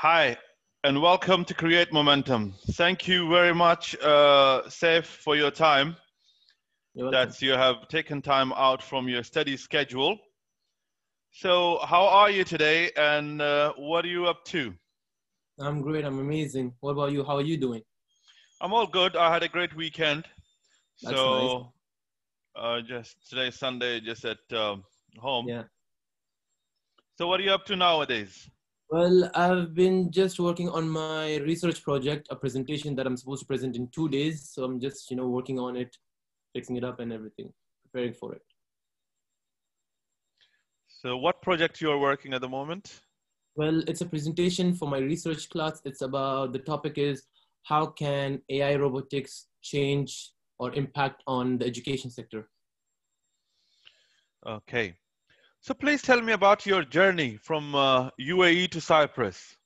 Hi, and welcome to Create Momentum. Thank you very much, uh, Saif, for your time. That you have taken time out from your study schedule. So, how are you today, and uh, what are you up to? I'm great. I'm amazing. What about you? How are you doing? I'm all good. I had a great weekend. That's so, uh, just today, Sunday, just at um, home. Yeah. So, what are you up to nowadays? Well, I've been just working on my research project, a presentation that I'm supposed to present in two days. So I'm just, you know, working on it, fixing it up and everything, preparing for it. So, what project you are working at the moment? Well, it's a presentation for my research class. It's about the topic is how can AI robotics change or impact on the education sector? Okay. So please tell me about your journey from uh, UAE to Cyprus.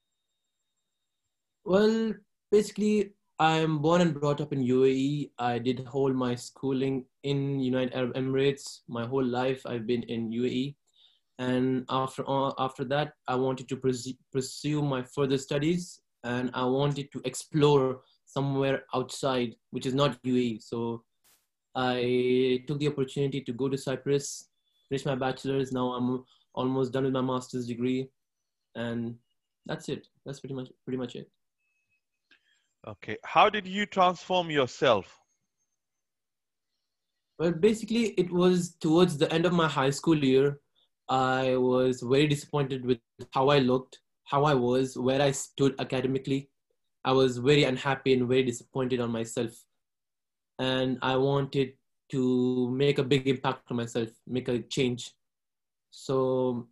Well, basically, I'm born and brought up in UAE. I did whole my schooling in United Arab Emirates. My whole life, I've been in UAE. And after uh, after that, I wanted to pursue my further studies, and I wanted to explore somewhere outside, which is not UAE. So I took the opportunity to go to Cyprus finished my bachelor's. Now I'm almost done with my master's degree, and that's it. That's pretty much pretty much it. Okay. How did you transform yourself? Well, basically, it was towards the end of my high school year. I was very disappointed with how I looked, how I was, where I stood academically. I was very unhappy and very disappointed on myself. And I wanted to make a big impact on myself, make a change. So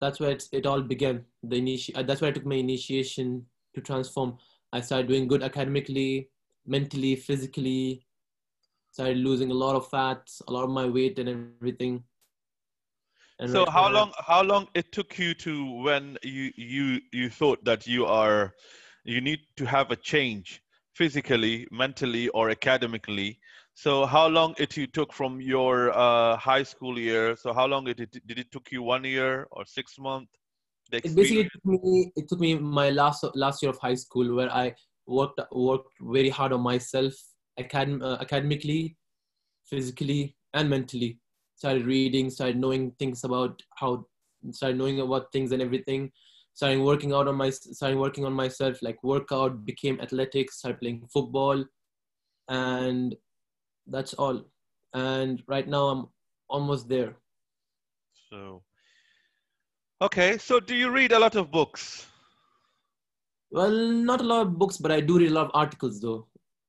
that's where it all began. The initi- uh, that's where I took my initiation to transform. I started doing good academically, mentally, physically. Started losing a lot of fat, a lot of my weight, and everything. And so, right how long? How long it took you to when you you you thought that you are you need to have a change physically, mentally, or academically so how long it you took from your uh, high school year? So how long it, it did it took you one year or six months? It basically took me it took me my last last year of high school where I worked worked very hard on myself academ- uh, academically, physically and mentally. Started reading, started knowing things about how started knowing about things and everything. Started working out on my started working on myself like workout, became athletics, started playing football and that's all. And right now i'm almost there. So okay so do you read a lot of books? Well not a lot of books but i do read a lot of articles though.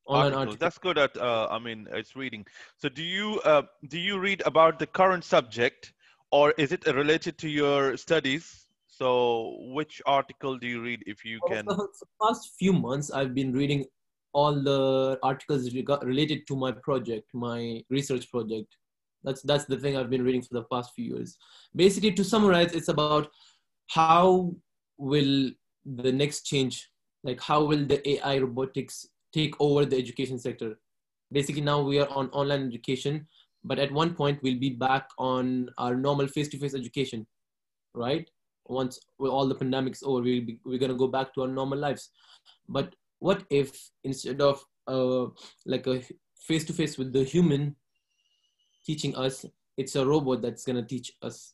Online articles. articles. that's good at uh, i mean it's reading. So do you uh, do you read about the current subject or is it related to your studies? So which article do you read if you can for the past few months i've been reading all the articles related to my project, my research project. That's that's the thing I've been reading for the past few years. Basically, to summarize, it's about how will the next change, like how will the AI robotics take over the education sector? Basically, now we are on online education, but at one point we'll be back on our normal face-to-face education, right? Once all the pandemic's over, we'll be, we're gonna go back to our normal lives. But what if instead of uh, like a face to face with the human teaching us, it's a robot that's going to teach us?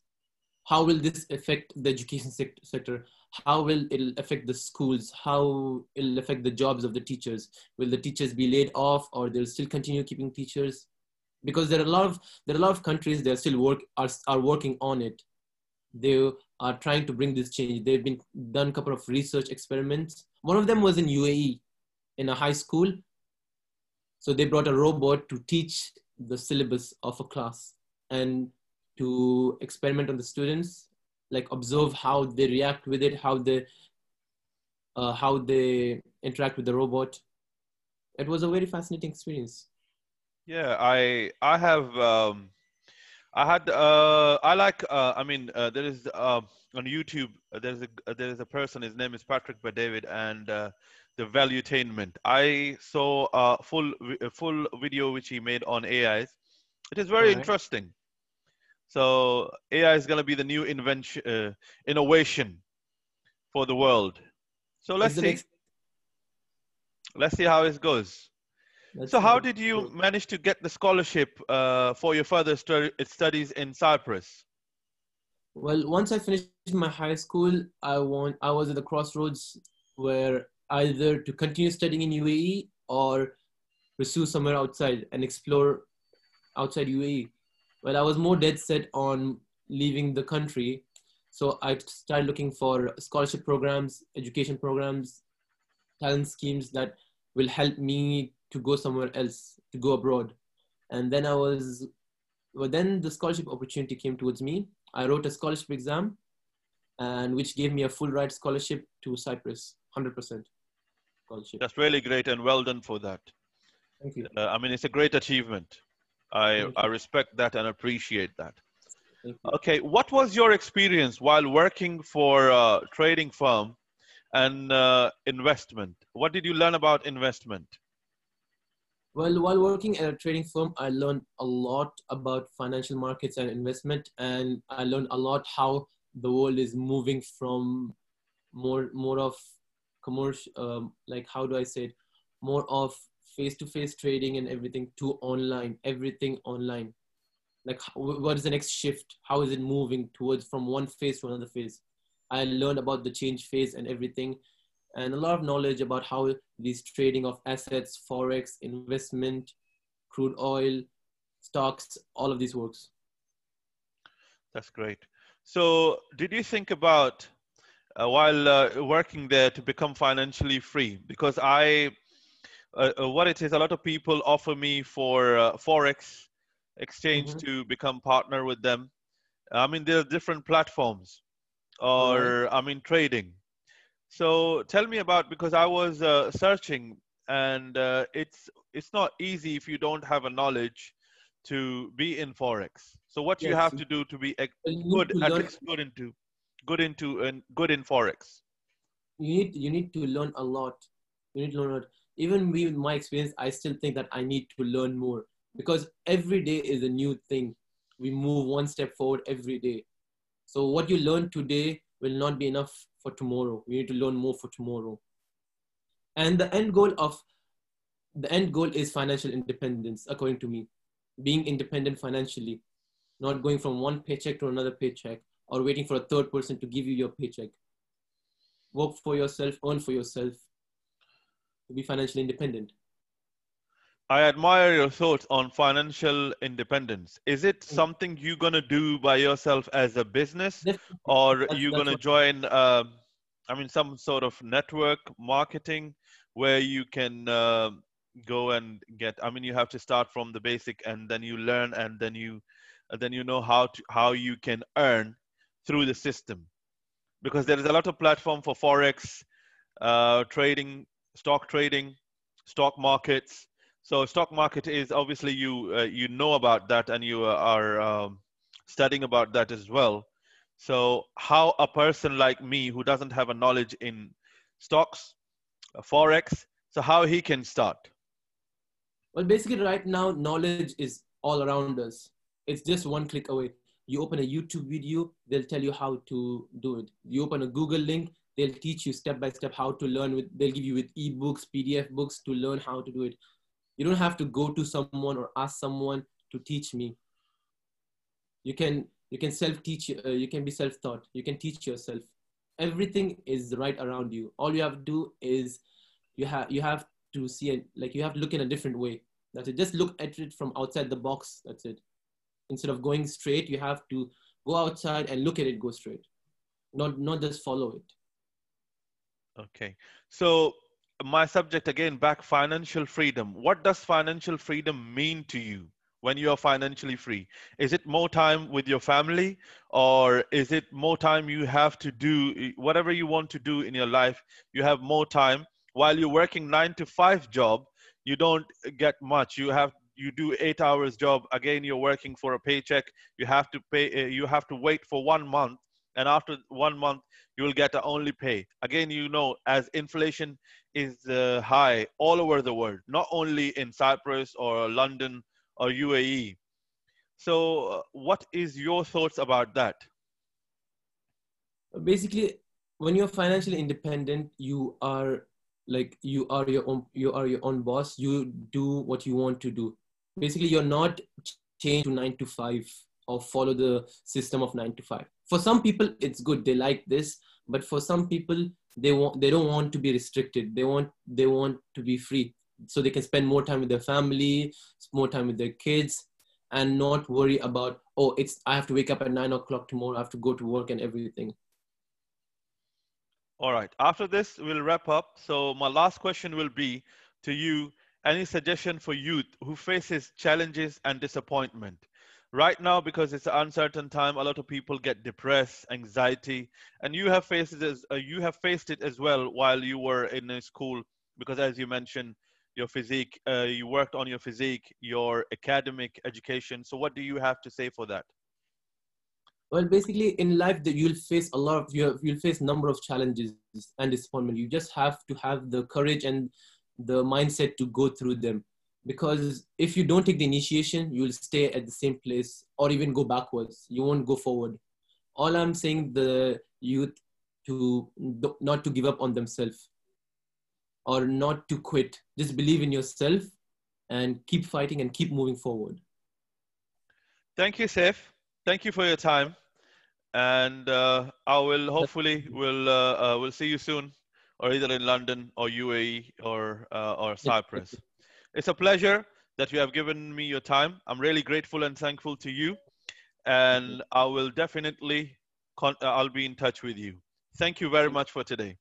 How will this affect the education sector? How will it affect the schools? How it'll affect the jobs of the teachers? Will the teachers be laid off or they'll still continue keeping teachers? Because there are a lot of there are a lot of countries that are still work are, are working on it. They are trying to bring this change. They've been done a couple of research experiments one of them was in UAE in a high school. So they brought a robot to teach the syllabus of a class and to experiment on the students, like observe how they react with it, how they uh, how they interact with the robot. It was a very fascinating experience. Yeah, I I have um, I had uh, I like uh, I mean uh, there is uh, on YouTube, uh, there's a uh, there's a person. His name is Patrick David, and uh, the Valuetainment. I saw a full a full video which he made on AIs. It is very right. interesting. So AI is going to be the new invention, uh, innovation. for the world. So let's see. Next... Let's see how it goes. So, how did you manage to get the scholarship uh, for your further stu- studies in Cyprus? Well, once I finished my high school, I want I was at the crossroads where either to continue studying in UAE or pursue somewhere outside and explore outside UAE. Well, I was more dead set on leaving the country, so I started looking for scholarship programs, education programs, talent schemes that will help me to go somewhere else, to go abroad. And then I was, well, then the scholarship opportunity came towards me. I wrote a scholarship exam, and which gave me a full ride scholarship to Cyprus, 100% scholarship. That's really great and well done for that. Thank you. Uh, I mean, it's a great achievement. I, I respect that and appreciate that. Okay, what was your experience while working for a trading firm and uh, investment? What did you learn about investment? Well, while working at a trading firm, I learned a lot about financial markets and investment, and I learned a lot how the world is moving from more more of commercial, um, like how do I say it, more of face-to-face trading and everything to online, everything online. Like, what is the next shift? How is it moving towards from one phase to another phase? I learned about the change phase and everything, and a lot of knowledge about how these trading of assets, forex, investment, crude oil, stocks, all of these works. That's great. So, did you think about uh, while uh, working there to become financially free? Because I, uh, uh what it is, a lot of people offer me for uh, forex exchange mm-hmm. to become partner with them. I mean, there are different platforms, or mm-hmm. I mean, trading. So tell me about because I was uh, searching, and uh, it's it's not easy if you don't have a knowledge to be in forex. So what yes. you have to do to be good at least good into good into and good in forex. You need you need to learn a lot. You need to learn a lot. Even with my experience, I still think that I need to learn more because every day is a new thing. We move one step forward every day. So what you learn today will not be enough for tomorrow. We need to learn more for tomorrow. And the end goal of the end goal is financial independence, according to me. Being independent financially, not going from one paycheck to another paycheck or waiting for a third person to give you your paycheck. Work for yourself, earn for yourself, be financially independent. I admire your thoughts on financial independence. Is it mm. something you're gonna do by yourself as a business, or that's, you gonna join? Uh, I mean, some sort of network marketing where you can uh, go and get. I mean, you have to start from the basic, and then you learn, and then you, and then you know how to how you can earn through the system, because there is a lot of platform for forex uh, trading, stock trading, stock markets so stock market is obviously you uh, you know about that and you are um, studying about that as well. So how a person like me who doesn't have a knowledge in stocks, uh, forex, so how he can start? Well, basically, right now knowledge is all around us. It's just one click away. You open a YouTube video, they'll tell you how to do it. You open a Google link, they'll teach you step by step how to learn with. They'll give you with ebooks, PDF books to learn how to do it you don't have to go to someone or ask someone to teach me. You can you can self teach uh, you can be self taught you can teach yourself. Everything is right around you. All you have to do is you have you have to see it like you have to look in a different way. That's it. Just look at it from outside the box. That's it. Instead of going straight you have to go outside and look at it go straight. Not not just follow it. Okay. So my subject again back financial freedom. What does financial freedom mean to you when you are financially free? Is it more time with your family or is it more time you have to do whatever you want to do in your life you have more time? While you're working 9 to 5 job you don't get much. You have you do 8 hours job. Again you're working for a paycheck. You have to pay you have to wait for 1 month and after 1 month you will get a only pay again you know as inflation is uh, high all over the world, not only in Cyprus or London or UAE. So, uh, what is your thoughts about that? Basically, when you're financially independent, you are like you are your own you are your own boss. You do what you want to do. Basically, you're not chained to nine to five or follow the system of nine to five. For some people, it's good. They like this, but for some people, they want they don't want to be restricted. They want they want to be free, so they can spend more time with their family, more time with their kids, and not worry about oh it's I have to wake up at nine o'clock tomorrow. I have to go to work and everything. All right. After this, we'll wrap up. So my last question will be to you. Any suggestion for youth who faces challenges and disappointment? Right now, because it's an uncertain time, a lot of people get depressed, anxiety, and you have faced it as uh, you have faced it as well while you were in school. Because as you mentioned, your physique, uh, you worked on your physique, your academic education. So, what do you have to say for that? well basically in life that you'll face a lot of you you'll face number of challenges and disappointment you just have to have the courage and the mindset to go through them because if you don't take the initiation you'll stay at the same place or even go backwards. You won't go forward. All i'm saying the youth to not to give up on themselves or not to quit. Just believe in yourself and keep fighting and keep moving forward. Thank you Saif. thank you for your time. And uh, I will hopefully will uh, uh, will see you soon, or either in London or UAE or uh, or Cyprus. It's a pleasure that you have given me your time. I'm really grateful and thankful to you, and I will definitely con- uh, I'll be in touch with you. Thank you very much for today.